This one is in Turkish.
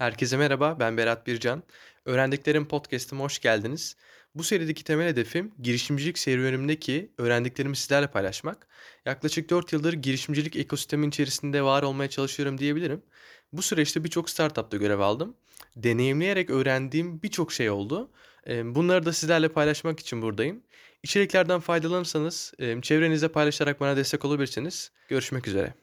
Herkese merhaba, ben Berat Bircan. Öğrendiklerim podcast'ıma hoş geldiniz. Bu serideki temel hedefim girişimcilik serüvenimdeki öğrendiklerimi sizlerle paylaşmak. Yaklaşık 4 yıldır girişimcilik ekosistemin içerisinde var olmaya çalışıyorum diyebilirim. Bu süreçte birçok startupta görev aldım. Deneyimleyerek öğrendiğim birçok şey oldu. Bunları da sizlerle paylaşmak için buradayım. İçeriklerden faydalanırsanız, eee, çevrenizde paylaşarak bana destek olabilirsiniz. Görüşmek üzere.